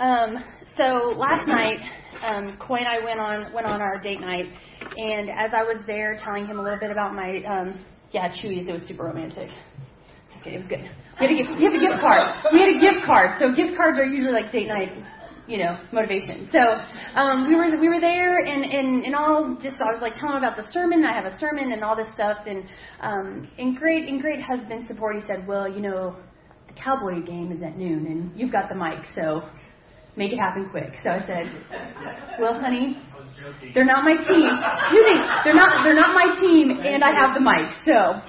Um, so last night, um, Coy and I went on went on our date night, and as I was there telling him a little bit about my um, yeah Chuy's, it was super romantic. Just kidding, it was good. We had a gift, we have a gift card. We had a gift card. So gift cards are usually like date night, you know, motivation. So um, we were we were there, and and and all just I was like telling him about the sermon. I have a sermon and all this stuff, and um, in great in great husband support, he said, well, you know, the Cowboy game is at noon, and you've got the mic, so make it happen quick. So I said, well, honey, they're not my team. Excuse they're not they're not my team, and I have the mic. So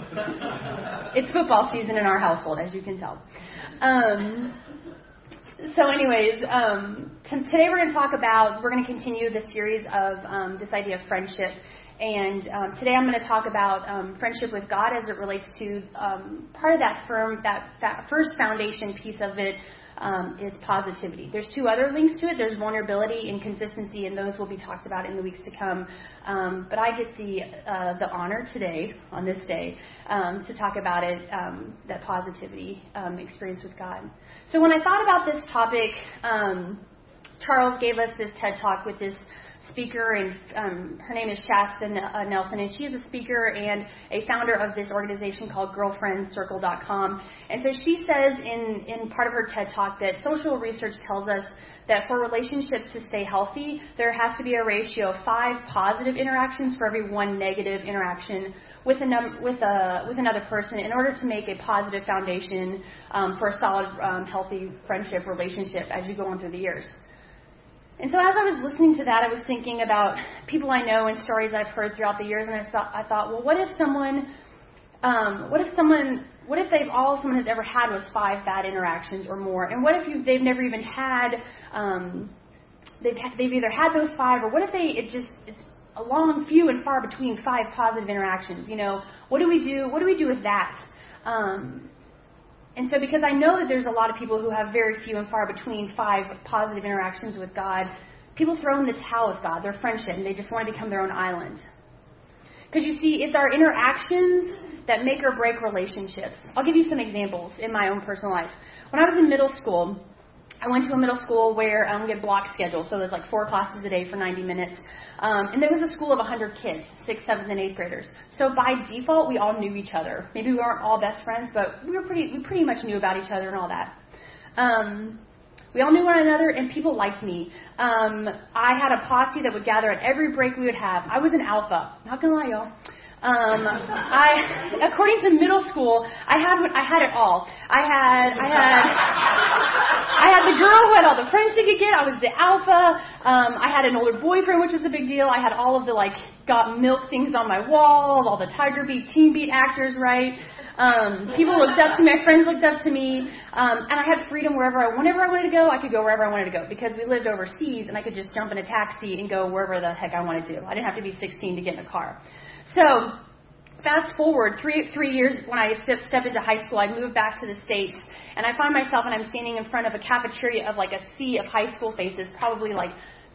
it's football season in our household, as you can tell. Um, so, anyways, um, t- today we're going to talk about we're going to continue the series of um, this idea of friendship. And um, today I'm going to talk about um, friendship with God as it relates to um, part of that firm, that, that first foundation piece of it, um, is positivity. There's two other links to it. There's vulnerability and consistency, and those will be talked about in the weeks to come. Um, but I get the uh, the honor today, on this day, um, to talk about it, that positivity experience with God. So when I thought about this topic, Charles gave us this TED talk with this speaker, and um, her name is Shasta uh, Nelson, and she is a speaker and a founder of this organization called GirlfriendCircle.com. And so she says in, in part of her TED Talk that social research tells us that for relationships to stay healthy, there has to be a ratio of five positive interactions for every one negative interaction with, a num- with, a, with another person in order to make a positive foundation um, for a solid, um, healthy friendship relationship as you go on through the years. And so as I was listening to that, I was thinking about people I know and stories I've heard throughout the years, and I thought, I thought well, what if someone, um, what if someone, what if they've all someone has ever had was five bad interactions or more, and what if you, they've never even had, um, they've they've either had those five, or what if they it just it's a long few and far between five positive interactions? You know, what do we do? What do we do with that? Um, and so, because I know that there's a lot of people who have very few and far between five positive interactions with God, people throw in the towel with God, their friendship, and they just want to become their own island. Because you see, it's our interactions that make or break relationships. I'll give you some examples in my own personal life. When I was in middle school, I went to a middle school where um, we had block schedule, so there's like four classes a day for 90 minutes. Um, and there was a school of 100 kids, sixth, seventh, and eighth graders. So by default, we all knew each other. Maybe we weren't all best friends, but we were pretty, we pretty much knew about each other and all that. Um, we all knew one another, and people liked me. Um, I had a posse that would gather at every break we would have. I was an alpha. Not gonna lie, y'all. Um, I, according to middle school, I had I had it all. I had I had I had the girl who had all the friends she could get. I was the alpha. Um, I had an older boyfriend, which was a big deal. I had all of the like got milk things on my wall, all the Tiger Beat, Teen Beat actors, right? Um, people looked up to me. My friends looked up to me, um, and I had freedom wherever I, whenever I wanted to go. I could go wherever I wanted to go because we lived overseas, and I could just jump in a taxi and go wherever the heck I wanted to. I didn't have to be 16 to get in a car. So, fast forward three three years when I step, step into high school, I moved back to the states, and I find myself and I'm standing in front of a cafeteria of like a sea of high school faces, probably like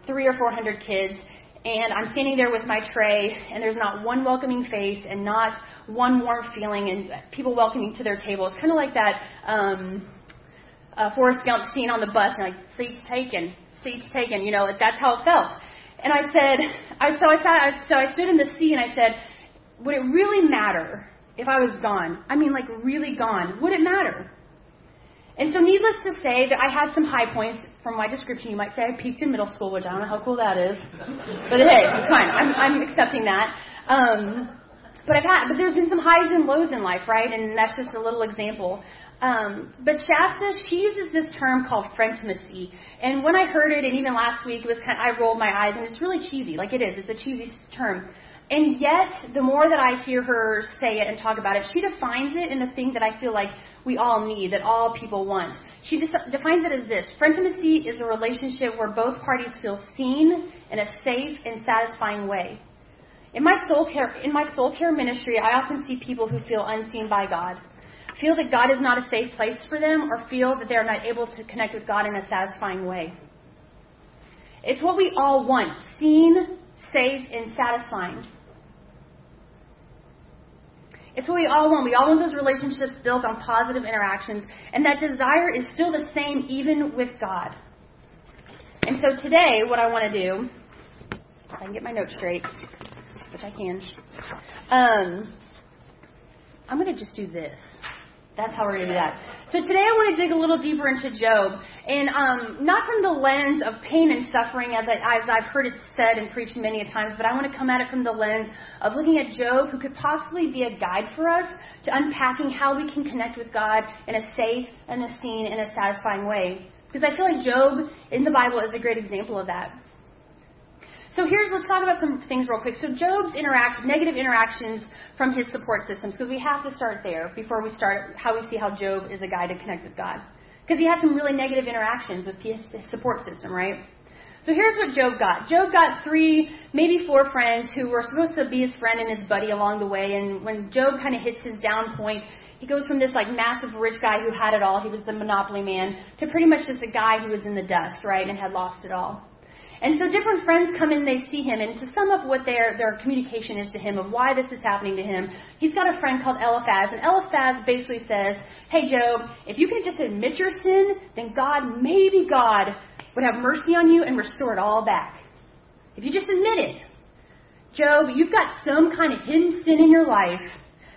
three or four hundred kids, and I'm standing there with my tray, and there's not one welcoming face and not one warm feeling, and people welcoming to their table. It's kind of like that um, uh, Forrest Gump scene on the bus, and like seats taken, seats taken. You know, that's how it felt. And I said, I, so I sat, so I stood in the sea and I said, would it really matter if I was gone? I mean, like really gone. Would it matter? And so, needless to say, that I had some high points from my description. You might say I peaked in middle school, which I don't know how cool that is. But hey, it's fine. I'm, I'm accepting that. Um, but I've had, but there's been some highs and lows in life, right? And that's just a little example. Um, but Shasta, she uses this term called frientimacy. And when I heard it, and even last week, it was kind of, I rolled my eyes, and it's really cheesy. Like it is. It's a cheesy term. And yet, the more that I hear her say it and talk about it, she defines it in a thing that I feel like we all need, that all people want. She defines it as this Frientimacy is a relationship where both parties feel seen in a safe and satisfying way. In my soul care, in my soul care ministry, I often see people who feel unseen by God feel that God is not a safe place for them, or feel that they are not able to connect with God in a satisfying way. It's what we all want seen, safe, and satisfying. It's what we all want. We all want those relationships built on positive interactions, and that desire is still the same even with God. And so today, what I want to do, if I can get my notes straight, which I can, um, I'm going to just do this. That's how we're going to do that. So today I want to dig a little deeper into Job, and um, not from the lens of pain and suffering, as, I, as I've heard it said and preached many a times, but I want to come at it from the lens of looking at Job, who could possibly be a guide for us to unpacking how we can connect with God in a safe and a seen and a satisfying way. Because I feel like Job in the Bible is a great example of that. So here's let's talk about some things real quick. So Job's interact negative interactions from his support systems because we have to start there before we start how we see how Job is a guide to connect with God because he had some really negative interactions with his support system, right? So here's what Job got. Job got three, maybe four friends who were supposed to be his friend and his buddy along the way. And when Job kind of hits his down point, he goes from this like massive rich guy who had it all, he was the monopoly man, to pretty much just a guy who was in the dust, right, and had lost it all. And so different friends come in, they see him, and to sum up what their, their communication is to him of why this is happening to him, he's got a friend called Eliphaz, and Eliphaz basically says, Hey Job, if you can just admit your sin, then God, maybe God, would have mercy on you and restore it all back. If you just admit it. Job, you've got some kind of hidden sin in your life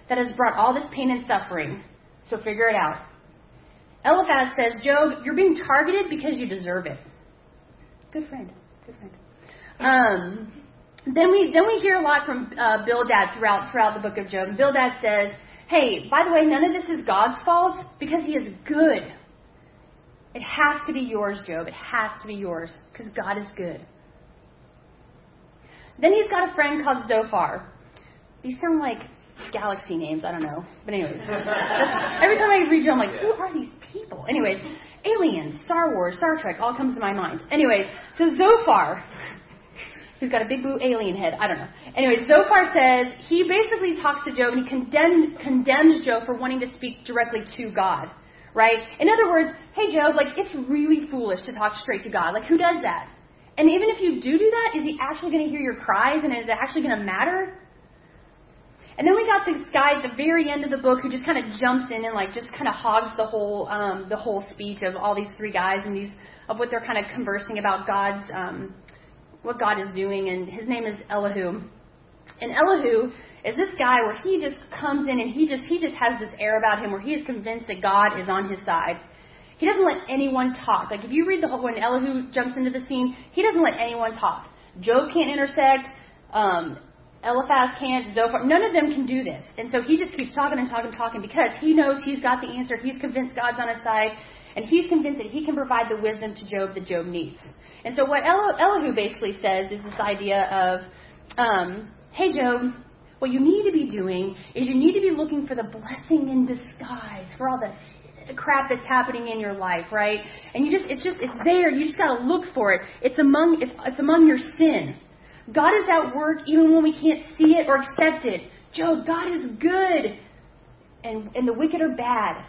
that has brought all this pain and suffering, so figure it out. Eliphaz says, Job, you're being targeted because you deserve it. Good friend. Um, then we then we hear a lot from uh, Bildad throughout throughout the book of Job. Bildad says, "Hey, by the way, none of this is God's fault because He is good. It has to be yours, Job. It has to be yours because God is good." Then he's got a friend called Zophar. These sound like galaxy names. I don't know, but anyways, every time I read Job, I'm like, who are these people? Anyways, aliens, Star Wars, Star Trek, all comes to my mind. Anyway, so Zophar, who's got a big blue alien head, I don't know. Anyway, Zophar says he basically talks to Job and he condemn, condemns Job for wanting to speak directly to God. Right? In other words, hey Job, like it's really foolish to talk straight to God. Like who does that? And even if you do do that, is he actually going to hear your cries and is it actually going to matter? And then we got this guy at the very end of the book who just kind of jumps in and like just kind of hogs the whole um, the whole speech of all these three guys and these of what they're kind of conversing about God's um, what God is doing. And his name is Elihu. And Elihu is this guy where he just comes in and he just he just has this air about him where he is convinced that God is on his side. He doesn't let anyone talk. Like if you read the whole when Elihu jumps into the scene, he doesn't let anyone talk. Job can't intersect. Um, Eliphaz can't, Zophar, none of them can do this. And so he just keeps talking and talking and talking because he knows he's got the answer. He's convinced God's on his side. And he's convinced that he can provide the wisdom to Job that Job needs. And so what Elihu basically says is this idea of, um, hey, Job, what you need to be doing is you need to be looking for the blessing in disguise for all the crap that's happening in your life, right? And you just, it's just, it's there. You just got to look for it. It's among, it's, it's among your sin. God is at work even when we can't see it or accept it. Job, God is good, and, and the wicked are bad.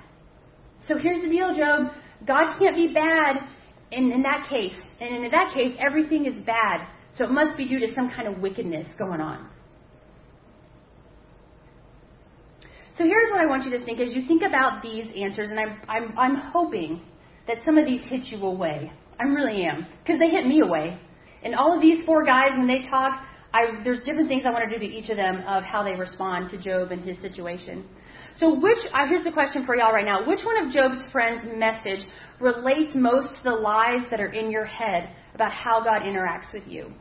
So here's the deal, Job. God can't be bad in, in that case. And in that case, everything is bad. So it must be due to some kind of wickedness going on. So here's what I want you to think as you think about these answers, and I'm, I'm, I'm hoping that some of these hit you away. I really am, because they hit me away. And all of these four guys, when they talk, I, there's different things I want to do to each of them of how they respond to Job and his situation. So, which uh, here's the question for y'all right now: Which one of Job's friends' message relates most to the lies that are in your head about how God interacts with you?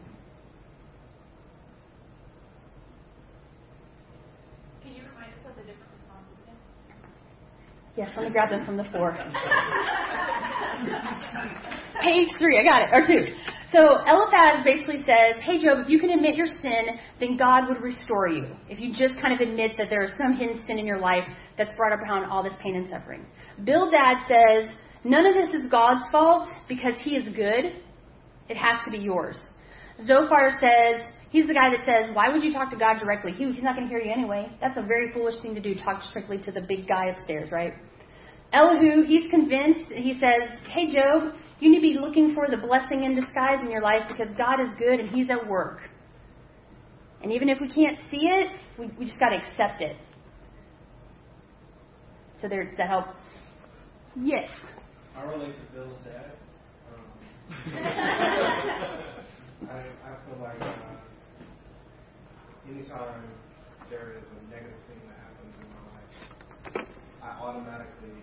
Can you remind us of the different responses again? Yes, let me grab them from the floor. Page three, I got it, or two. So Eliphaz basically says, hey Job, if you can admit your sin, then God would restore you. If you just kind of admit that there is some hidden sin in your life that's brought upon all this pain and suffering. Bildad says, none of this is God's fault because he is good. It has to be yours. Zophar says, he's the guy that says, why would you talk to God directly? He, he's not going to hear you anyway. That's a very foolish thing to do, talk strictly to the big guy upstairs, right? Elihu, he's convinced, he says, hey Job, you need to be looking for the blessing in disguise in your life because God is good and He's at work. And even if we can't see it, we, we just got to accept it. So there, does that help? Yes. I relate to Bildad. Um, I, I feel like uh, anytime there is a negative thing that happens in my life, I automatically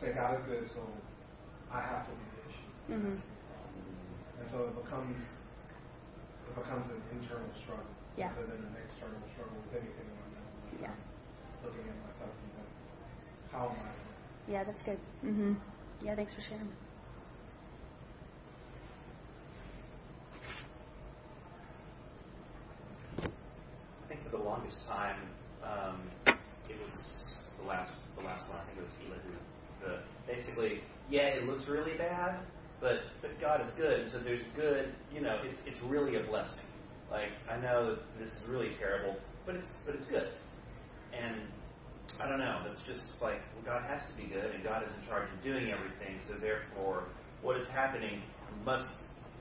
say God is good, so I have to be the issue. Mhm. And so it becomes it becomes an internal struggle Yeah. rather than an external struggle with anything in my life. Yeah. Looking at myself and like, how am I? Yeah, that's good. Mhm. Yeah, thanks for sharing. I think for the longest time, um, it was the last the last one. I think it was Elihu. The basically, yeah, it looks really bad, but but God is good, and so there's good. You know, it's it's really a blessing. Like I know that this is really terrible, but it's but it's good. And I don't know. It's just like well, God has to be good, and God is in charge of doing everything. So therefore, what is happening must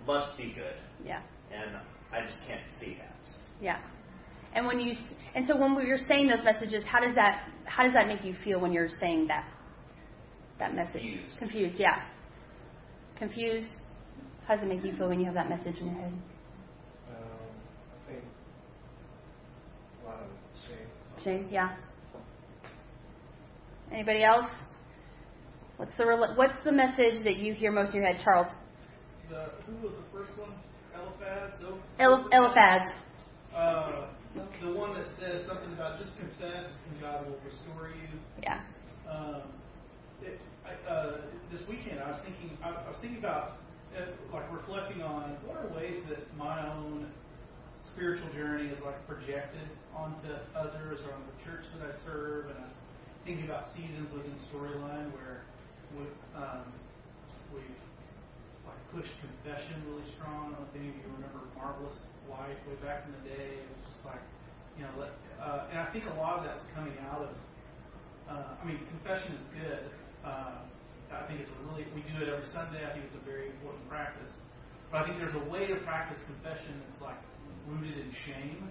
must be good, Yeah. and I just can't see that. Yeah. And when you and so when you're saying those messages, how does that how does that make you feel when you're saying that that message? Confused. Confused. Yeah. Confused. How does it make you feel when you have that message in your head? Um, I think a lot of shame. Shane. Yeah. Anybody else? What's the rela- what's the message that you hear most in your head, Charles? The who was the first one? Eliphaz. So, El- Eliphaz. Uh, the one that says something about just confess and God will restore you. Yeah. Um, uh, this weekend I was thinking I, I was thinking about uh, like reflecting on what are ways that my own spiritual journey is like projected onto others or on the church that I serve, and I was thinking about seasons within Storyline where we, um, we've like pushed confession really strong. I don't know if any of you remember Marvelous Life way back in the day. It was just like, you know, let, uh, and I think a lot of that's coming out of. Uh, I mean, confession is good. Uh, I think it's a really we do it every Sunday. I think it's a very important practice. But I think there's a way to practice confession that's like rooted in shame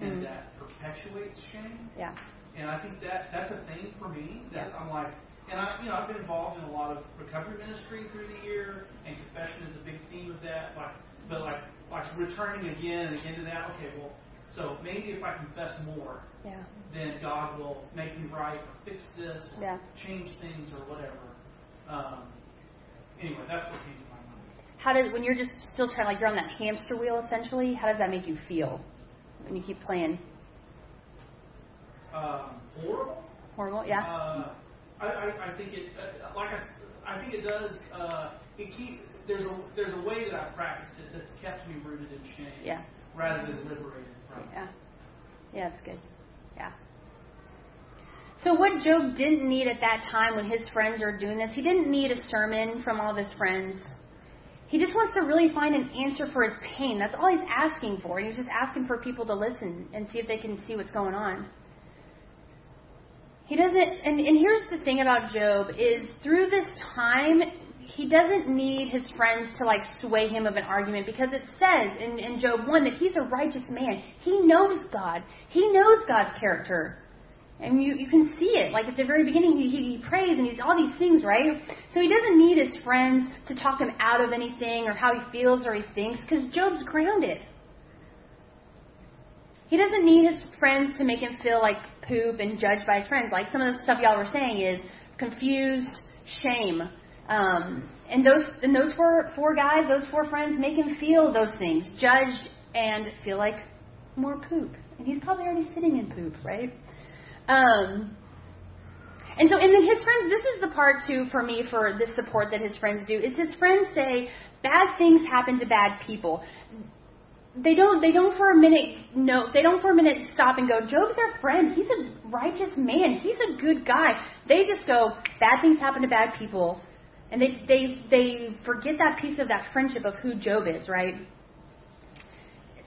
and Mhm. that perpetuates shame. Yeah. And I think that that's a thing for me that Yeah. I'm like, and I, you know, I've been involved in a lot of recovery ministry through the year, and confession is a big theme of that. Like, but like, like returning again and again to that. Okay, well, so maybe if I confess more, Yeah. then God will make me right or fix this or Yeah. change things or whatever. Um, anyway, that's what came to my mind. How does when you're just still trying like you're on that hamster wheel essentially? How does that make you feel when you keep playing? Um, horrible. Horrible. Yeah. Uh, I, I, I think it, uh, like I, I think it does. Uh, it keep there's a there's a way that I practiced it that's kept me rooted in shame, Yeah. rather than liberated. Yeah. Yeah, that's good. Yeah. So what Job didn't need at that time when his friends are doing this, he didn't need a sermon from all of his friends. He just wants to really find an answer for his pain. That's all he's asking for. He's just asking for people to listen and see if they can see what's going on. He doesn't and, and here's the thing about Job is through this time he doesn't need his friends to like sway him of an argument because it says in, in Job 1 that he's a righteous man. He knows God. He knows God's character. And you, you can see it. Like at the very beginning, he, he, he prays and he's all these things, right? So he doesn't need his friends to talk him out of anything or how he feels or he thinks because Job's grounded. He doesn't need his friends to make him feel like poop and judged by his friends. Like some of the stuff y'all were saying is confused, shame. Um, and those and those four four guys, those four friends, make him feel those things, judged and feel like more poop. And he's probably already sitting in poop, right? Um, and so, and then his friends, this is the part too for me for this support that his friends do, is his friends say bad things happen to bad people. They don't, they don't for a minute, no, they don't for a minute stop and go, Job's our friend. He's a righteous man. He's a good guy. They just go, bad things happen to bad people. And they, they, they forget that piece of that friendship of who Job is, right?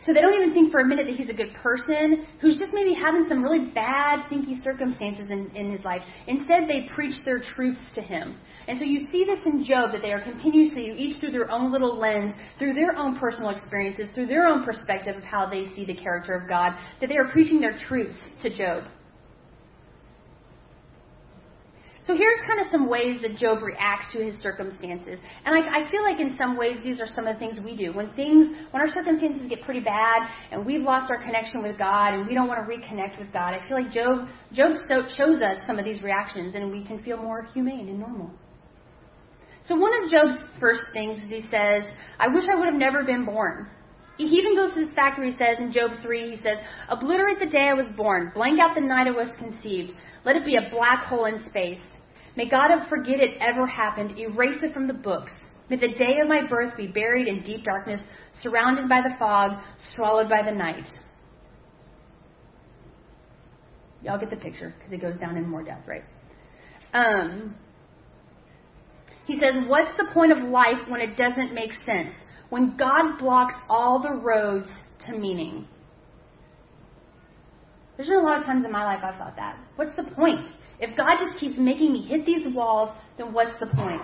So they don't even think for a minute that he's a good person who's just maybe having some really bad, stinky circumstances in, in his life. Instead, they preach their truths to him. And so you see this in Job that they are continuously, each through their own little lens, through their own personal experiences, through their own perspective of how they see the character of God, that they are preaching their truths to Job. So here's kind of some ways that Job reacts to his circumstances. And I, I feel like in some ways these are some of the things we do. When things, when our circumstances get pretty bad and we've lost our connection with God and we don't want to reconnect with God, I feel like Job, Job so, shows us some of these reactions and we can feel more humane and normal. So one of Job's first things is he says, I wish I would have never been born. He even goes to this fact where he says in Job 3, he says, Obliterate the day I was born, blank out the night I was conceived, let it be a black hole in space. May God forget it ever happened, erase it from the books. May the day of my birth be buried in deep darkness, surrounded by the fog, swallowed by the night. Y'all get the picture because it goes down in more depth, right? Um, he says, What's the point of life when it doesn't make sense? When God blocks all the roads to meaning? There's been a lot of times in my life I've thought that. What's the point? If God just keeps making me hit these walls, then what's the point?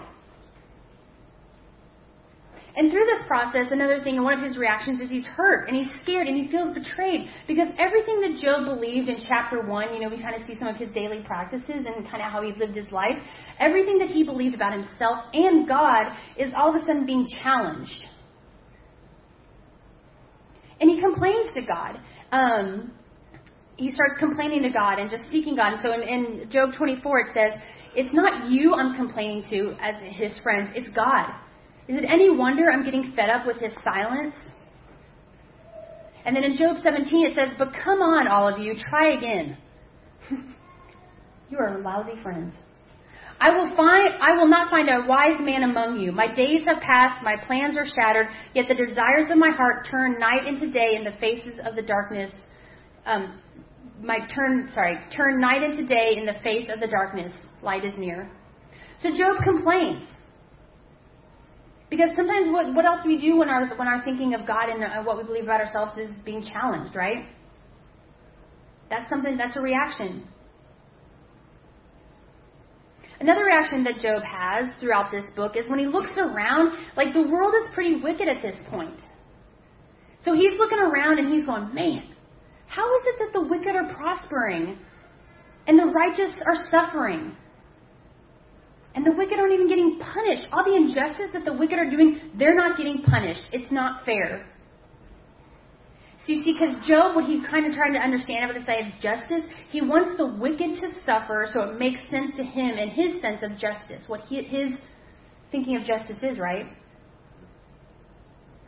And through this process, another thing, and one of his reactions is he's hurt and he's scared and he feels betrayed because everything that Job believed in chapter one, you know, we kind of see some of his daily practices and kind of how he lived his life. Everything that he believed about himself and God is all of a sudden being challenged. And he complains to God. Um, he starts complaining to God and just seeking God. And so in, in Job 24, it says, It's not you I'm complaining to as his friends, it's God. Is it any wonder I'm getting fed up with his silence? And then in Job 17 it says, But come on, all of you, try again. you are lousy friends. I will find I will not find a wise man among you. My days have passed, my plans are shattered, yet the desires of my heart turn night into day in the faces of the darkness. Um, my turn sorry, turn night into day in the face of the darkness. Light is near. So Job complains. Because sometimes what, what else do we do when our, when our thinking of God and what we believe about ourselves is being challenged, right? That's something, that's a reaction. Another reaction that Job has throughout this book is when he looks around, like the world is pretty wicked at this point. So he's looking around and he's going, man, how is it that the wicked are prospering and the righteous are suffering? And the wicked aren't even getting punished. All the injustice that the wicked are doing, they're not getting punished. It's not fair. So you see, because Job, what he's kind of trying to understand about the side of justice, he wants the wicked to suffer so it makes sense to him and his sense of justice, what he, his thinking of justice is, right?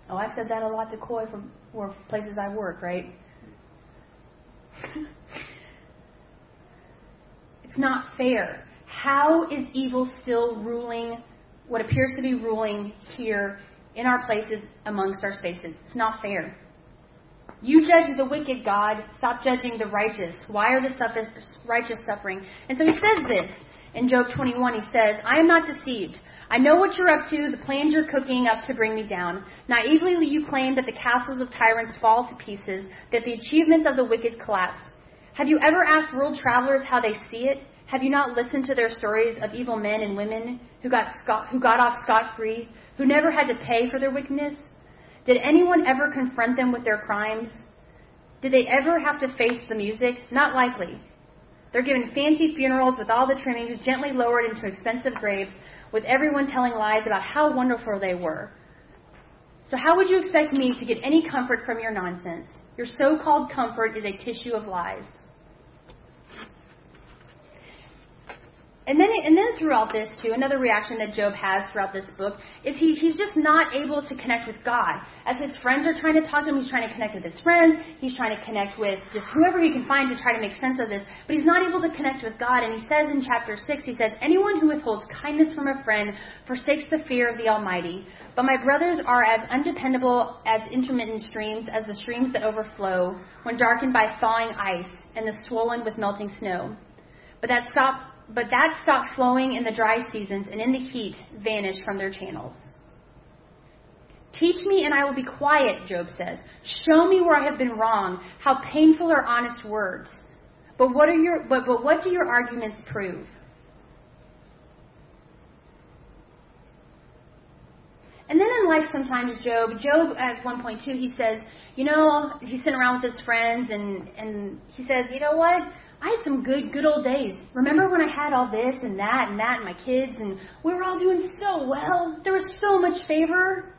Oh, I've said that a lot to Coy from or places I work, right? it's not fair. How is evil still ruling what appears to be ruling here in our places amongst our spaces? It's not fair. You judge the wicked, God. Stop judging the righteous. Why are the righteous suffering? And so he says this in Job 21. He says, I am not deceived. I know what you're up to, the plans you're cooking up to bring me down. Naively you claim that the castles of tyrants fall to pieces, that the achievements of the wicked collapse. Have you ever asked world travelers how they see it? Have you not listened to their stories of evil men and women who got, scot- who got off scot free, who never had to pay for their wickedness? Did anyone ever confront them with their crimes? Did they ever have to face the music? Not likely. They're given fancy funerals with all the trimmings gently lowered into expensive graves, with everyone telling lies about how wonderful they were. So, how would you expect me to get any comfort from your nonsense? Your so called comfort is a tissue of lies. And then, and then throughout this too, another reaction that Job has throughout this book is he, he's just not able to connect with God. As his friends are trying to talk to him, he's trying to connect with his friends, he's trying to connect with just whoever he can find to try to make sense of this, but he's not able to connect with God. And he says in chapter 6, he says, Anyone who withholds kindness from a friend forsakes the fear of the Almighty. But my brothers are as undependable as intermittent streams, as the streams that overflow when darkened by thawing ice and the swollen with melting snow. But that stop but that stopped flowing in the dry seasons and in the heat vanished from their channels. Teach me and I will be quiet, Job says. Show me where I have been wrong. How painful are honest words. But what are your but, but what do your arguments prove? And then in life sometimes Job, Job at one point too, he says, you know, he's sitting around with his friends and, and he says, you know what? I had some good, good old days. Remember when I had all this and that and that and my kids and we were all doing so well? There was so much favor.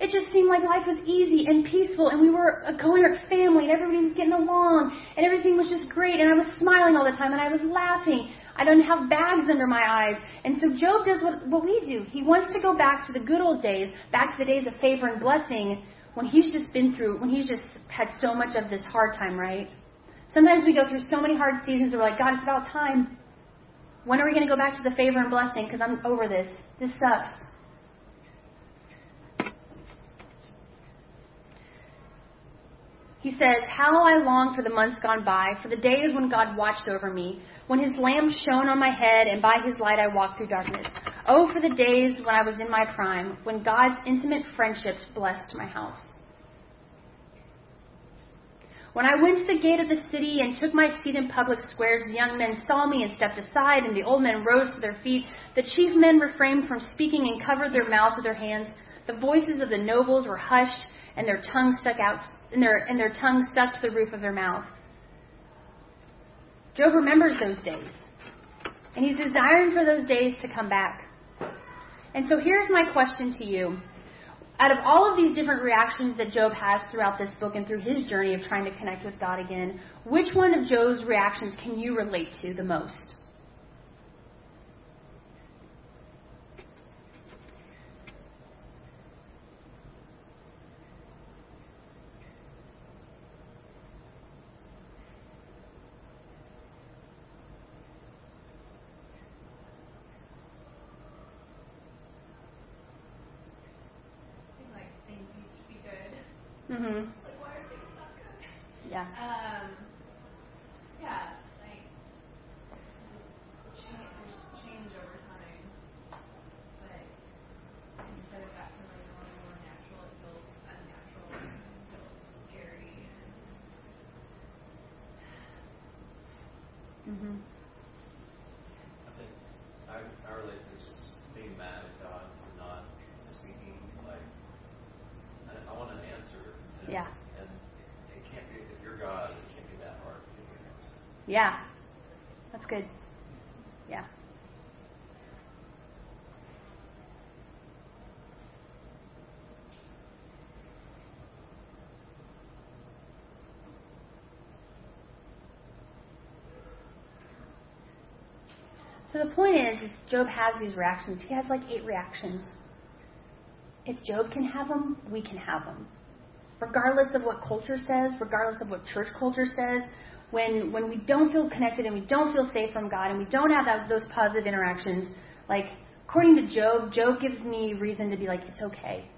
It just seemed like life was easy and peaceful and we were a coherent family and everybody was getting along and everything was just great and I was smiling all the time and I was laughing. I didn't have bags under my eyes. And so Job does what, what we do. He wants to go back to the good old days, back to the days of favor and blessing when he's just been through, when he's just had so much of this hard time, right? Sometimes we go through so many hard seasons we're like, God, it's about time. When are we going to go back to the favor and blessing? Because I'm over this. This sucks. He says, How I long for the months gone by, for the days when God watched over me, when his lamp shone on my head, and by his light I walked through darkness. Oh, for the days when I was in my prime, when God's intimate friendships blessed my house. When I went to the gate of the city and took my seat in public squares, the young men saw me and stepped aside, and the old men rose to their feet. The chief men refrained from speaking and covered their mouths with their hands. The voices of the nobles were hushed, and their tongues stuck out, and their, and their tongues stuck to the roof of their mouth. Job remembers those days, and he's desiring for those days to come back. And so here's my question to you out of all of these different reactions that Job has throughout this book and through his journey of trying to connect with God again, which one of Job's reactions can you relate to the most? Mm-hmm. Like, why are things not good? Yeah. Um, yeah, like, change, there's change over time. But instead of that feeling more and more natural, it feels unnatural and it feels scary. Mm-hmm. I think I, I relate to just being mad at God for not speaking. Like, I, I want an answer. And, Yeah. And it can't be, if you're God, it can't be that hard to give you an answer. Yeah. That's good. Yeah. So the point is, is Job has these reactions. He has like eight reactions. If Job can have them, we can have them. Regardless of what culture says, regardless of what church culture says, when when we don't feel connected and we don't feel safe from God and we don't have that, those positive interactions, like according to Job, Job gives me reason to be like, it's okay.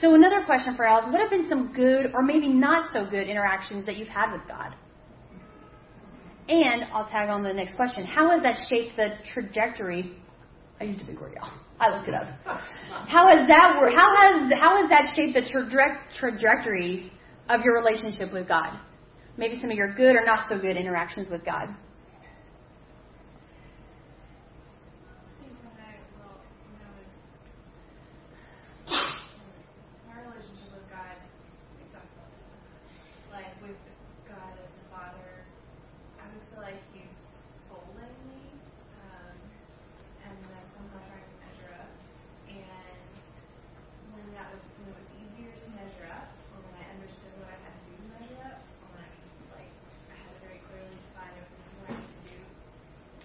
So another question for Alice: What have been some good or maybe not so good interactions that you've had with God? And I'll tag on the next question. How has that shaped the trajectory? I used a big word, y'all. I looked it up. How has that word? How has how has that shaped the traje- trajectory of your relationship with God? Maybe some of your good or not so good interactions with God. I think when I, well, when I was, my relationship with God, we talked about this, like with God as a father, I would feel like He's scolding me, um, and then somehow trying to measure up. And when that was, when it was easier to measure up, or when I understood what I had to do to measure up, or when I could, like, I had very clearly defined okay, this is what I need to do,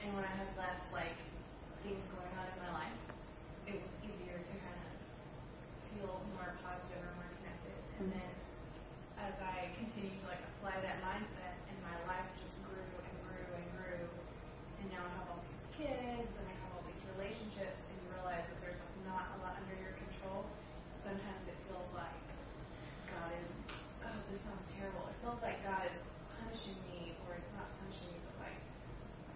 and when I had less like things going on in my life, it was easier to kind of feel more positive or more connected. And then as I continued to like apply that mindset, and my life just grew and grew and grew, and now I have all these kids and I have all these relationships, and you realize that there's like not a lot under your control. Sometimes it feels like God is. Oh, this sounds terrible. It feels like God is punishing me, or it's not punishing me, but like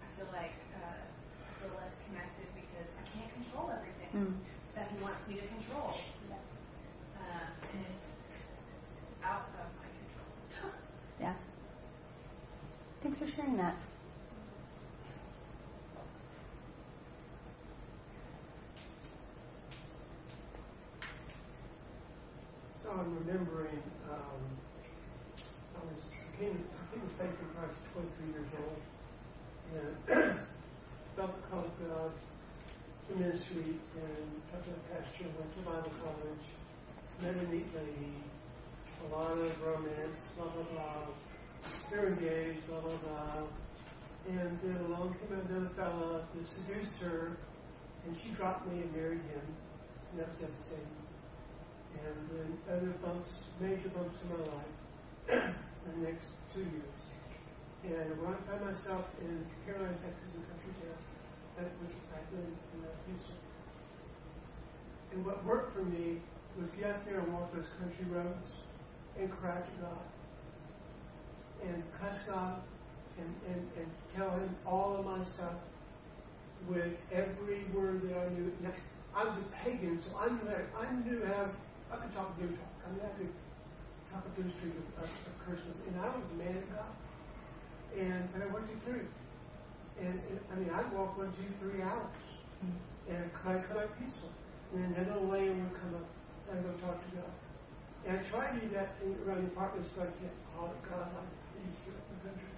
I feel like uh, I feel less connected because I can't control everything Mm. that He wants me to control, uh, and it's out of my control. Yeah. Thanks that. So I'm remembering, um, I was came, to faith in Christ at 23 years old. And felt the call of God to ministry and talked to the pastor, went to Bible college, met a neat lady, a lot of romance, blah, blah, blah. They're engaged, blah, blah, blah. And then along came another fella who seduced her, and she dropped me and married him. And that was devastating. And then other bumps, major bumps in my life the next two years. And when I found myself in Caroline, Texas, in country town, that was back then in uh, Houston. And what worked for me was get out there and walk those country roads and cry to God and cuss God and, and, and tell him all of my stuff with every word that I knew. Now, I was a pagan, so I knew how, I knew how I could talk good talk. I mean, I could talk a good street of, of, of curses, and I was a man of God. And but I worked it through. And, and I mean, I'd walk one, two, three hours, and I'd come out peaceful. And then another lane would come up, and I'd go talk to God. And I tried to do that in, around the apartments so I can't call it God I to in.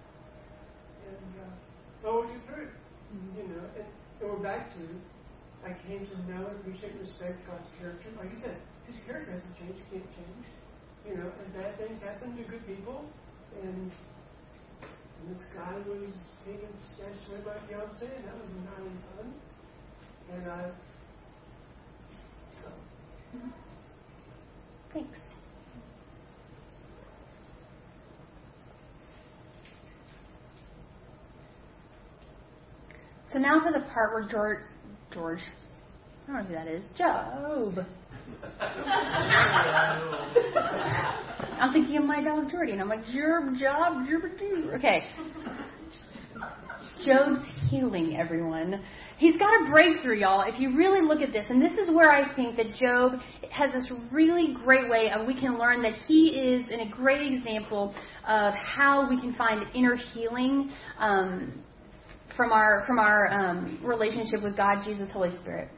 And uh, I worked it through, you know. And, and we're back to I came to know and appreciate respect God's character. Like you said, His character hasn't changed, can't change. You know, and bad things happen to good people, and and this guy was taken away by fiance, and that was not any fun. And I, so. Thanks. So now for the part where George, George, I don't know who that is, Job. I'm thinking of my dog Jordy, and I'm like, Job, Job, Job, Okay. Job's healing, everyone. He's got a breakthrough, y'all. If you really look at this, and this is where I think that Job has this really great way of we can learn that he is in a great example of how we can find inner healing um, from our from our um, relationship with God, Jesus, Holy Spirit.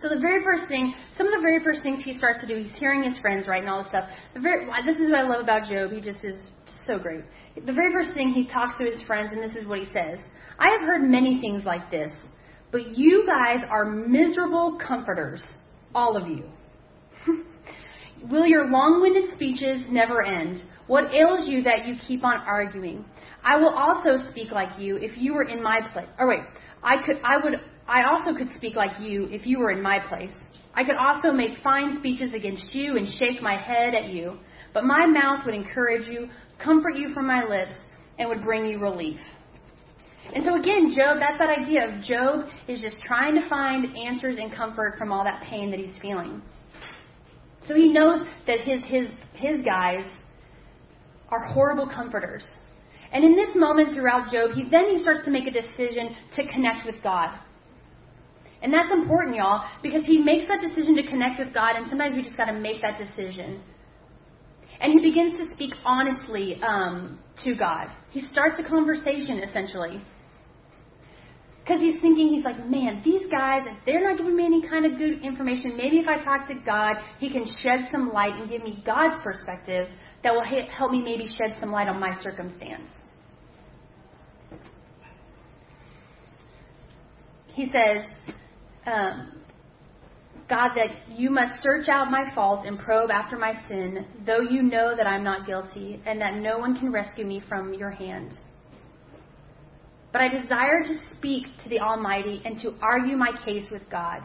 So the very first thing, some of the very first things he starts to do, he's hearing his friends, right, and all this stuff. The very, this is what I love about Job. He just is so great. The very first thing he talks to his friends, and this is what he says: "I have heard many things like this, but you guys are miserable comforters, all of you. Will your long-winded speeches never end? What ails you that you keep on arguing? I will also speak like you if you were in my place. Or wait, I could, I would, I also could speak like you if you were in my place. I could also make fine speeches against you and shake my head at you, but my mouth would encourage you, comfort you from my lips, and would bring you relief. And so again, Job, that's that idea of Job is just trying to find answers and comfort from all that pain that he's feeling. So he knows that his his his guys are horrible comforters. And in this moment throughout Job, he then he starts to make a decision to connect with God. And that's important, y'all, because he makes that decision to connect with God, and sometimes we just got to make that decision. And he begins to speak honestly um, to God. He starts a conversation, essentially. Because he's thinking, he's like, man, these guys, if they're not giving me any kind of good information, maybe if I talk to God, he can shed some light and give me God's perspective that will help me maybe shed some light on my circumstance. He says, um, God, that you must search out my faults and probe after my sin, though you know that I'm not guilty and that no one can rescue me from your hand. But I desire to speak to the Almighty and to argue my case with God.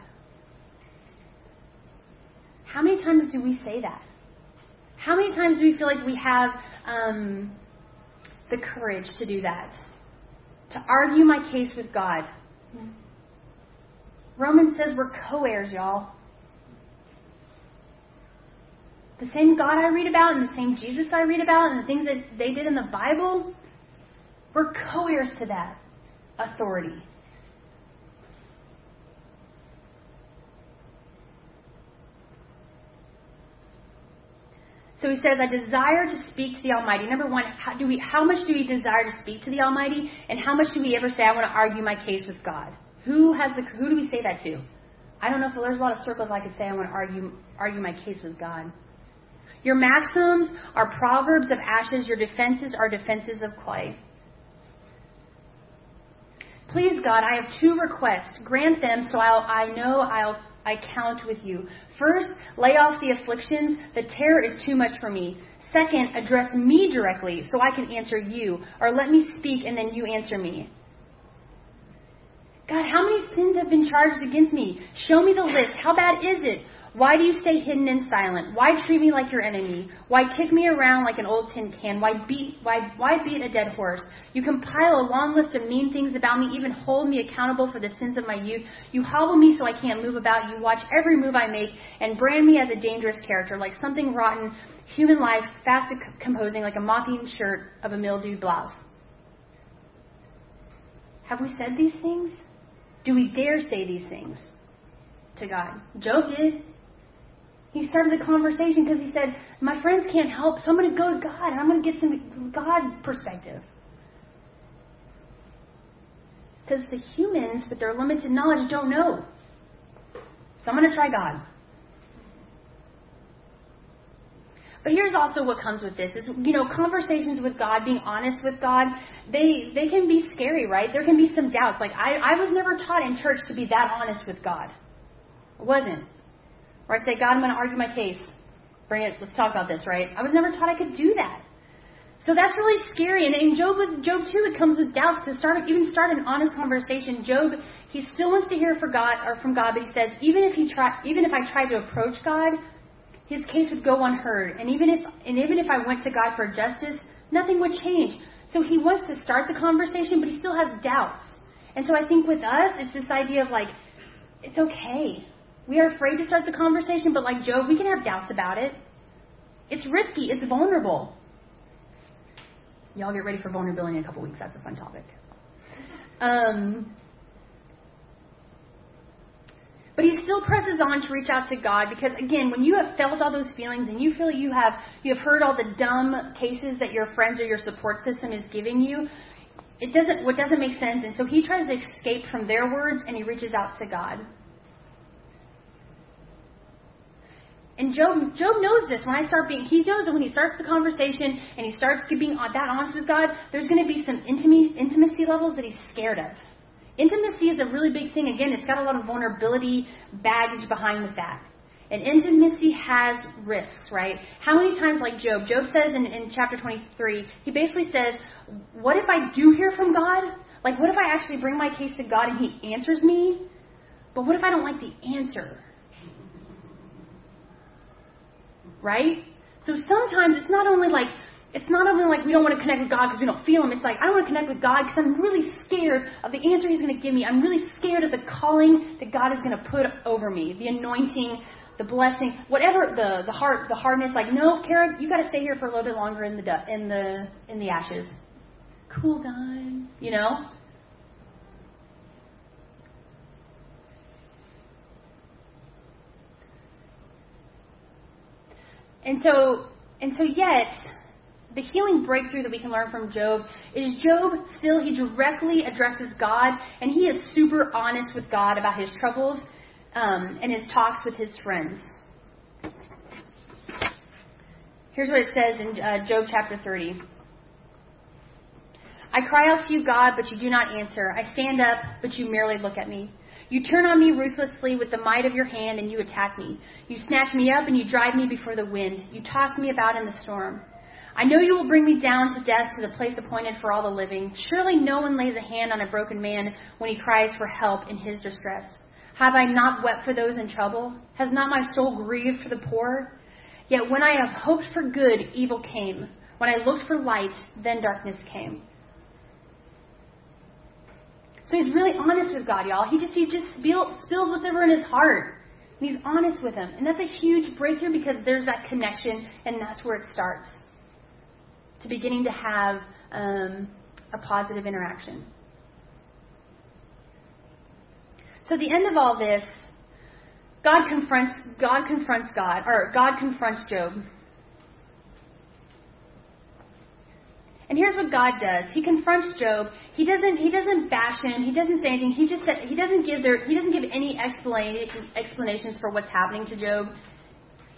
How many times do we say that? How many times do we feel like we have um, the courage to do that? To argue my case with God? Romans says we're co heirs, y'all. The same God I read about and the same Jesus I read about and the things that they did in the Bible, we're co heirs to that authority. So he says, I desire to speak to the Almighty. Number one, how, do we, how much do we desire to speak to the Almighty? And how much do we ever say, I want to argue my case with God? Who has the, who do we say that to? I don't know if there's a lot of circles I could say I want to argue, argue my case with God. Your maxims are proverbs of ashes. Your defenses are defenses of clay. Please, God, I have two requests. Grant them so I'll, I know I'll, I count with you. First, lay off the afflictions. The terror is too much for me. Second, address me directly so I can answer you. Or let me speak and then you answer me. God, how many sins have been charged against me? Show me the list. How bad is it? Why do you stay hidden and silent? Why treat me like your enemy? Why kick me around like an old tin can? Why beat why why beat a dead horse? You compile a long list of mean things about me, even hold me accountable for the sins of my youth. You hobble me so I can't move about. You watch every move I make and brand me as a dangerous character, like something rotten, human life, fast composing like a mocking shirt of a mildewed blouse. Have we said these things? Do we dare say these things to God? Job did. He started the conversation because he said, My friends can't help, so I'm going to go to God and I'm going to get some God perspective. Because the humans, with their limited knowledge, don't know. So I'm going to try God. But here's also what comes with this is you know conversations with God, being honest with God, they they can be scary, right? There can be some doubts. Like I I was never taught in church to be that honest with God. I wasn't. Or I say, God, I'm going to argue my case. Bring it. Let's talk about this, right? I was never taught I could do that. So that's really scary. And in Job, with Job too, it comes with doubts to start, even start an honest conversation. Job, he still wants to hear from God, or from God, but he says, even if he try, even if I tried to approach God, his case would go unheard. And even if, and even if I went to God for justice, nothing would change. So he wants to start the conversation, but he still has doubts. And so I think with us, it's this idea of like, it's okay. We are afraid to start the conversation, but like Job, we can have doubts about it. It's risky, it's vulnerable. Y'all get ready for vulnerability in a couple weeks. That's a fun topic. Um, but he still presses on to reach out to God because again, when you have felt all those feelings and you feel you have you have heard all the dumb cases that your friends or your support system is giving you, it doesn't what doesn't make sense. And so he tries to escape from their words and he reaches out to God. And Job, Job knows this. When I start being, he knows that when he starts the conversation and he starts being that honest with God, there's going to be some intimacy, intimacy levels that he's scared of. Intimacy is a really big thing. Again, it's got a lot of vulnerability baggage behind that. And intimacy has risks, right? How many times, like Job, Job says in, in chapter 23, he basically says, What if I do hear from God? Like, what if I actually bring my case to God and he answers me? But what if I don't like the answer? right? So sometimes it's not only like it's not only like we don't want to connect with God because we don't feel Him. It's like I want to connect with God because I'm really scared of the answer He's going to give me. I'm really scared of the calling that God is going to put over me, the anointing, the blessing, whatever the the heart, the hardness. Like, no, Karen, you got to stay here for a little bit longer in the in the in the ashes. Cool guy, you know. And so, and so yet, the healing breakthrough that we can learn from Job is Job still, he directly addresses God, and he is super honest with God about his troubles um, and his talks with his friends. Here's what it says in uh, Job chapter 30. I cry out to you, God, but you do not answer. I stand up, but you merely look at me. You turn on me ruthlessly with the might of your hand and you attack me. You snatch me up and you drive me before the wind. You toss me about in the storm. I know you will bring me down to death to the place appointed for all the living. Surely no one lays a hand on a broken man when he cries for help in his distress. Have I not wept for those in trouble? Has not my soul grieved for the poor? Yet when I have hoped for good, evil came. When I looked for light, then darkness came. So he's really honest with God, y'all. He just he just spill, spills whatever in his heart. And he's honest with him. And that's a huge breakthrough because there's that connection and that's where it starts. To beginning to have um, a positive interaction. So the end of all this, God confronts God confronts God or God confronts Job. And here's what God does. He confronts Job. He doesn't he doesn't bash him. He doesn't say anything. He just he doesn't give there he doesn't give any explanations for what's happening to Job.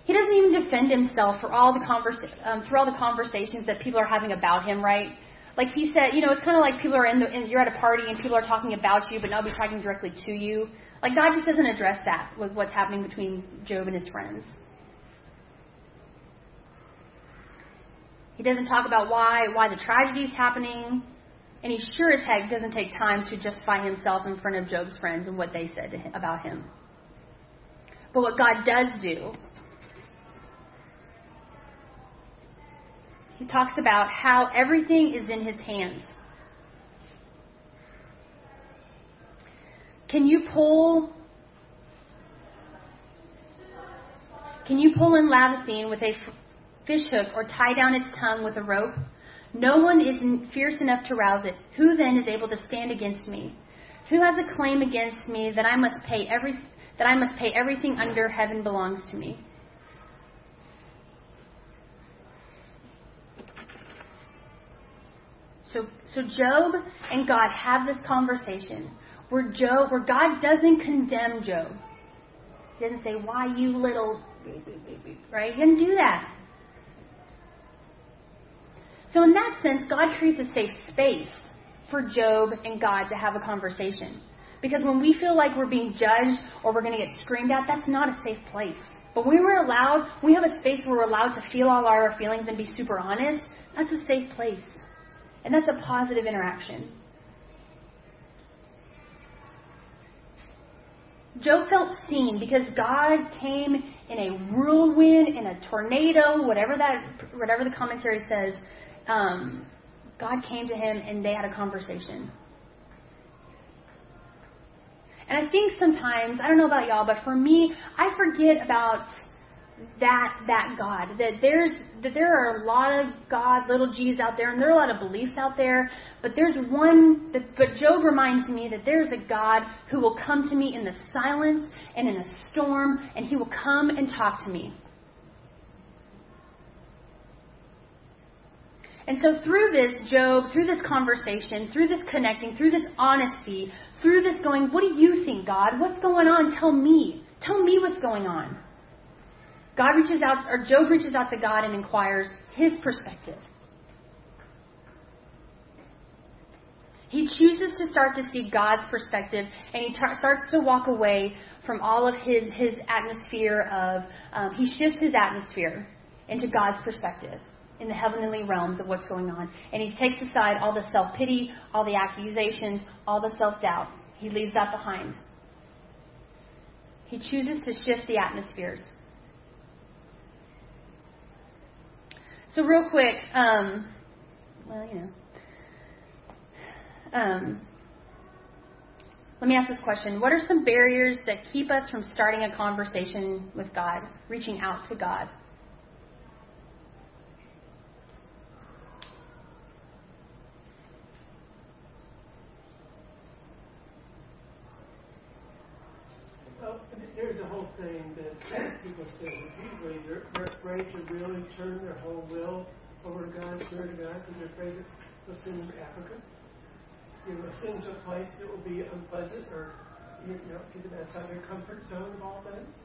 He doesn't even defend himself for all the conversa- um, through all the conversations that people are having about him, right? Like he said, you know, it's kind of like people are in the, in, you're at a party and people are talking about you, but nobody's talking directly to you. Like God just doesn't address that with what's happening between Job and his friends. He doesn't talk about why why the tragedy is happening, and he sure as heck doesn't take time to justify himself in front of Job's friends and what they said him, about him. But what God does do, he talks about how everything is in his hands. Can you pull Can you pull in Leviathan with a fish hook or tie down its tongue with a rope? No one is fierce enough to rouse it. Who then is able to stand against me? Who has a claim against me that I must pay every that I must pay everything under heaven belongs to me? So so Job and God have this conversation where Job where God doesn't condemn Job. He doesn't say, Why you little right? He didn't do that. So, in that sense, God creates a safe space for Job and God to have a conversation. Because when we feel like we're being judged or we're going to get screamed at, that's not a safe place. But when we're allowed, we have a space where we're allowed to feel all our feelings and be super honest, that's a safe place. And that's a positive interaction. Job felt seen because God came in a whirlwind, in a tornado, whatever that, whatever the commentary says, um, God came to him and they had a conversation. And I think sometimes, I don't know about y'all, but for me, I forget about that that God. That there's that there are a lot of God, little G's out there, and there are a lot of beliefs out there. But there's one. That, but Job reminds me that there's a God who will come to me in the silence and in a storm, and He will come and talk to me. And so through this, Job, through this conversation, through this connecting, through this honesty, through this going, what do you think, God? What's going on? Tell me. Tell me what's going on. God reaches out, or Job reaches out to God and inquires his perspective. He chooses to start to see God's perspective, and he tar- starts to walk away from all of his, his atmosphere of, um, he shifts his atmosphere into God's perspective in the heavenly realms of what's going on. And he takes aside all the self pity, all the accusations, all the self doubt. He leaves that behind. He chooses to shift the atmospheres. So, real quick, um, well, you know, um, let me ask this question. What are some barriers that keep us from starting a conversation with God, reaching out to God? Well, there's a whole thing that people say repeatedly. They're, they're afraid to really turn their whole will over to God, turn to God, because they're afraid that they'll send to Africa. You know, send them to a place that will be unpleasant or, you know, them outside their comfort zone of all things.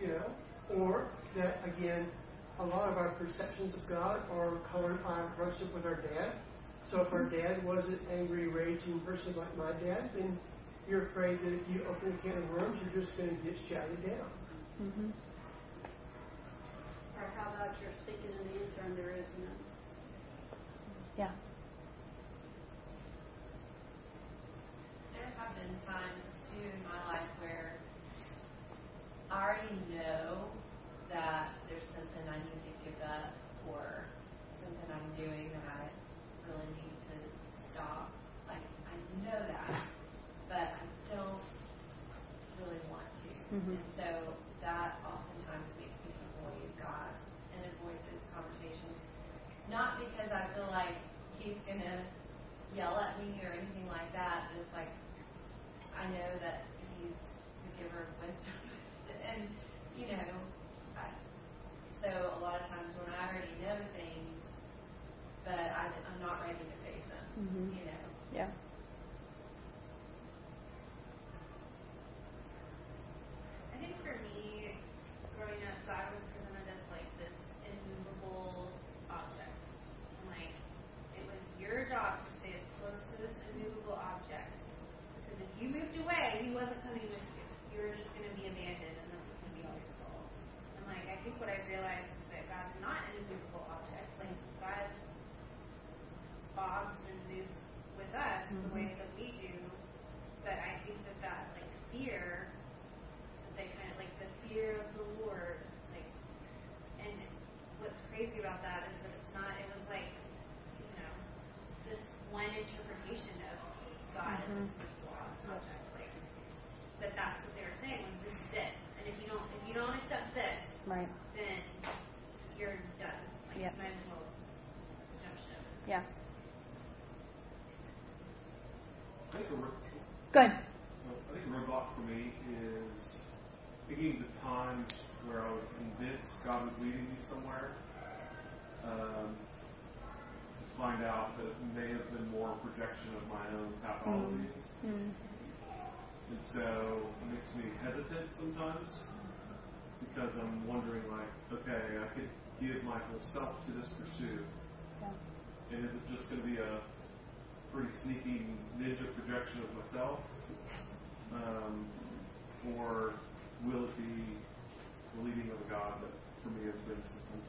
You know, or that, again, a lot of our perceptions of God are colored by our relationship with our dad. So if our dad was an angry, raging person like my dad, then you're afraid that if you open a can of worms, you're just going to get shouted down. Mm-hmm. Or how about you're speaking an answer and there is none? Yeah. There have been times too in my life where I already know that there's something I need to give up or something I'm doing that I really need to stop. Like I know that, but I don't really to. Mhm. And so that oftentimes makes me avoid God and avoid those conversations. Not because I feel like He's gonna yell at me or anything like that, but it's like I know that He's the giver of wisdom, and you know, I, so a lot of times when I already know things, but I, I'm not ready to face them, Mhm. you know. Yeah. I think for me, growing up, God was kind of jobs and moves with us the Mhm. way that we do. But I think that that like fear, that they kind of like the fear of the Lord, like, and what's crazy about that is that it's not. It was like, you know, this one interpretation of God as Mhm. this law object, like. But that's what they were saying was this is it, and if you don't if you don't accept this, Right. then you're done. Like, Yep. you might as well jump ship. Yeah. I think a ro- Good. I think a roadblock for me is thinking the times where I was convinced God was leading me somewhere. Um, to find out that it may have been more a projection of my own pathologies. Mm. And so it makes me hesitant sometimes because I'm wondering, like, okay, I could give my whole self to this pursuit, Yeah. and is it just going to be a pretty sneaky ninja projection of myself? Um, or will it be the leading of God that, for me, has been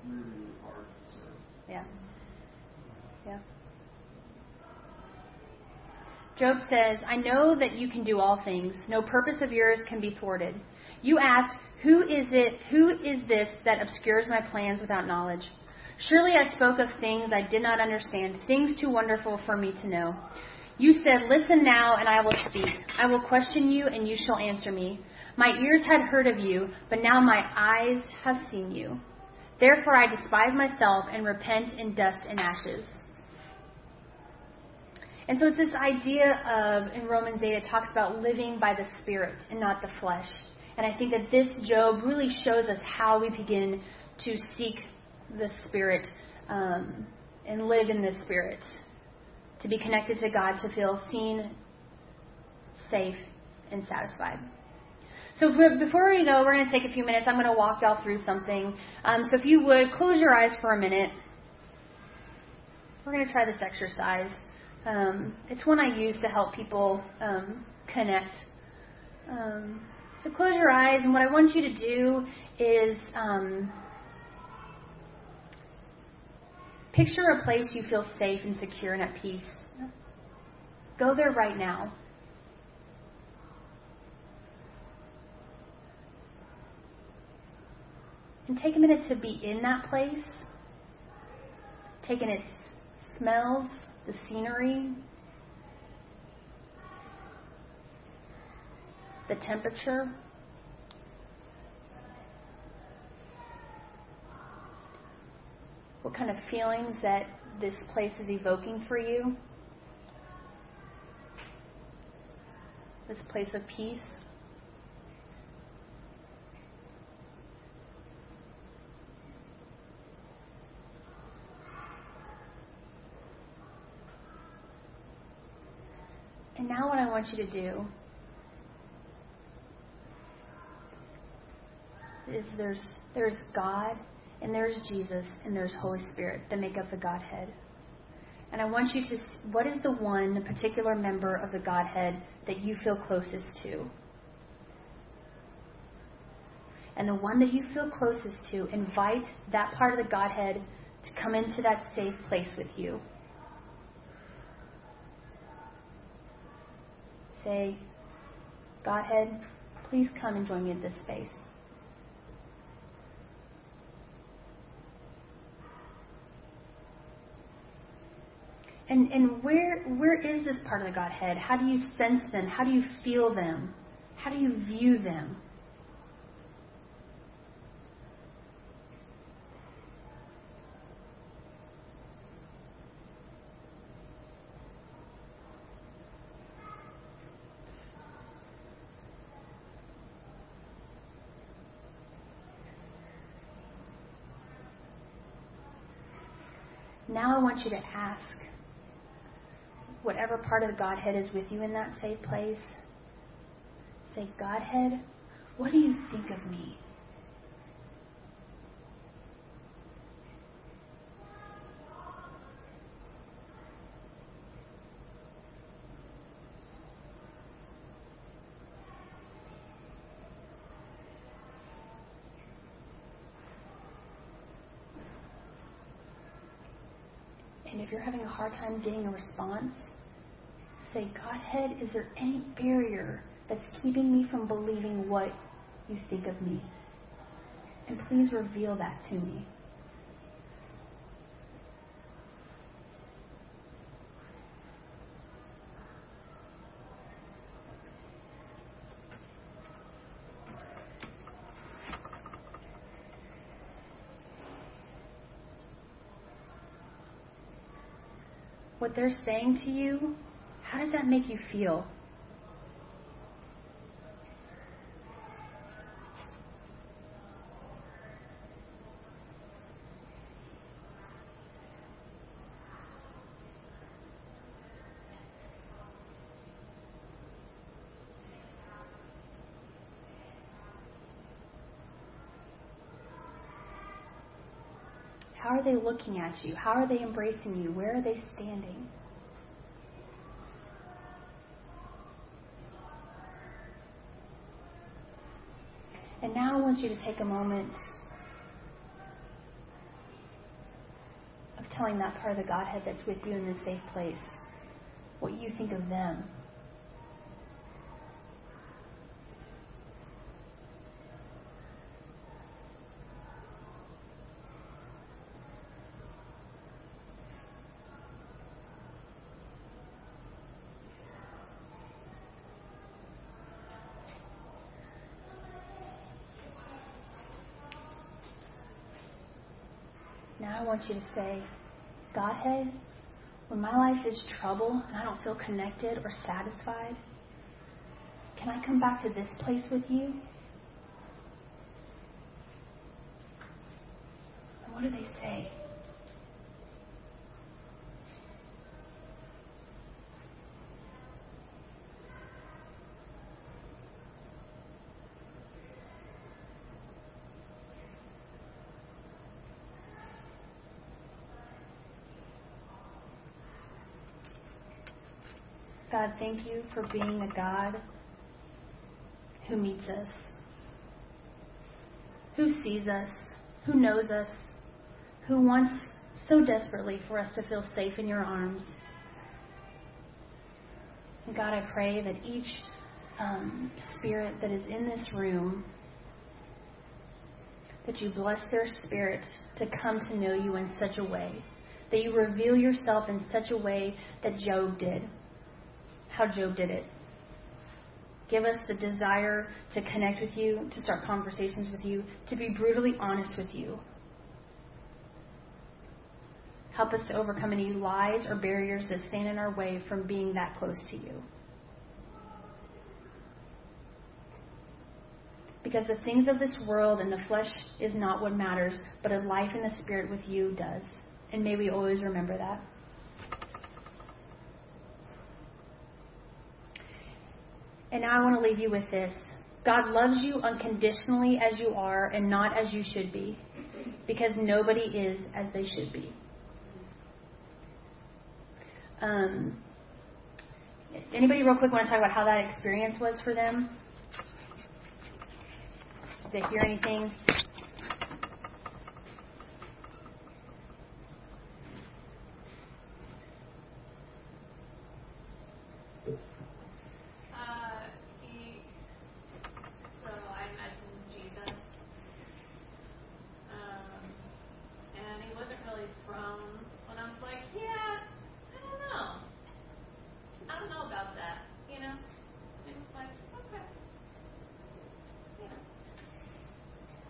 really, really hard to discern? Yeah. Yeah. Job says, I know that you can do all things. No purpose of yours can be thwarted. You asked, Who is it, who is this that obscures my plans without knowledge? Surely I spoke of things I did not understand, things too wonderful for me to know. You said, Listen now, and I will speak. I will question you, and you shall answer me. My ears had heard of you, but now my eyes have seen you. Therefore I despise myself and repent in dust and ashes. And so it's this idea of, in Romans 8, it talks about living by the Spirit and not the flesh. And I think that this Job really shows us how we begin to seek the Spirit um, and live in the Spirit. To be connected to God, to feel seen, safe, and satisfied. So before we go, we're going to take a few minutes. I'm going to walk y'all through something. Um, so if you would, close your eyes for a minute. We're going to try this exercise. Um, it's one I use to help people um, connect. Um, so close your eyes, and what I want you to do is um, picture a place you feel safe and secure and at peace. Go there right now. And take a minute to be in that place, taking its smells, the scenery, the temperature. What kind of feelings that this place is evoking for you? This place of peace. And now, what I want you to do is there's there's God and there's Jesus and there's Holy Spirit that make up the Godhead. And I want you to what is the one particular member of the Godhead that you feel closest to? And the one that you feel closest to, invite that part of the Godhead to come into that safe place with you. Say, Godhead, please come and join me in this space. And, and where, where is this part of the Godhead? How do you sense them? How do you feel them? How do you view them? Now I want you to ask whatever part of the Godhead is with you in that safe place. Say, Godhead, what do you think of me? Having a hard time getting a response, say, Godhead, is there any barrier that's keeping me from believing what you think of me? And please reveal that to me. What they're saying to you, how does that make you feel? How are they looking at you? How are they embracing you? Where are they standing? And now I want you to take a moment of telling that part of the Godhead that's with you in this safe place what you think of them. Now I want you to say, Godhead, when my life is trouble and I don't feel connected or satisfied, can I come back to this place with you? And what do they say? God, thank you for being a God who meets us, who sees us, who knows us, who wants so desperately for us to feel safe in your arms. And God, I pray that each um, spirit that is in this room, that you bless their spirit to come to know you in such a way, that you reveal yourself in such a way that Job did how Job did it. Give us the desire to connect with you, to start conversations with you, to be brutally honest with you. Help us to overcome any lies or barriers that stand in our way from being that close to you. Because the things of this world and the flesh is not what matters, but a life in the spirit with you does. And may we always remember that. And I want to leave you with this God loves you unconditionally as you are and not as you should be, because nobody is as they should be. Um, anybody, real quick, want to talk about how that experience was for them? Did they hear anything?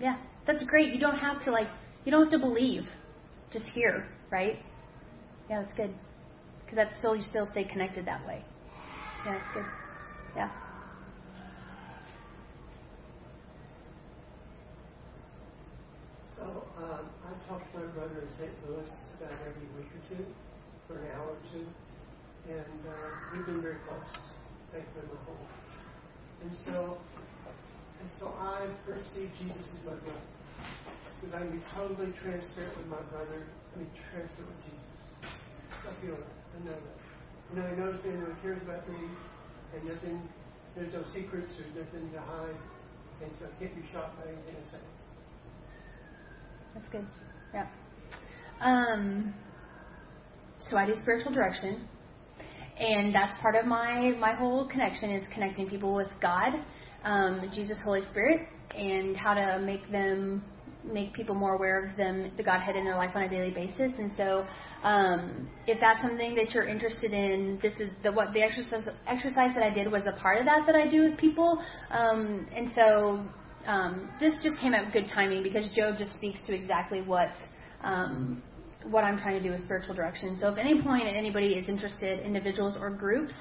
Yeah, that's great. You don't have to like, you don't have to believe. Just hear, right? Yeah, that's good. Because that's still you still stay connected that way. Yeah, that's good. Yeah. So um, I talk to my brother in St. Louis about every week or two, for an hour or two, and uh, we've been very close, thankfully, the whole. And so and so I perceive Jesus as my brother. Because I can be totally transparent with my brother. I mean, transparent with Jesus. I feel that. I know that. You know, knows me and he cares about me. And nothing, there's no secrets, there's nothing to hide. And so I can't be shocked by anything I say. That's good. Yeah. Um, so I do spiritual direction, and that's part of my my whole connection is connecting people with God, um, Jesus, Holy Spirit, and how to make them make people more aware of them, the Godhead in their life on a daily basis. And so, um, if that's something that you're interested in, this is the what the exercise exercise that I did was a part of that that I do with people. Um, and so, um, this just came at good timing because Job just speaks to exactly what. Um, what I'm trying to do with spiritual direction. So, if any point anybody is interested, individuals or groups,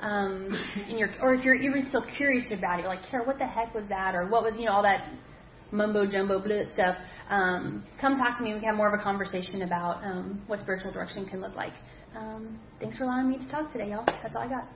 um, in your, or if you're even still curious about it, like, Kara, what the heck was that, or what was, you know, all that mumbo jumbo blue stuff, um, come talk to me. We can have more of a conversation about um, what spiritual direction can look like. Um, thanks for allowing me to talk today, y'all. That's all I got.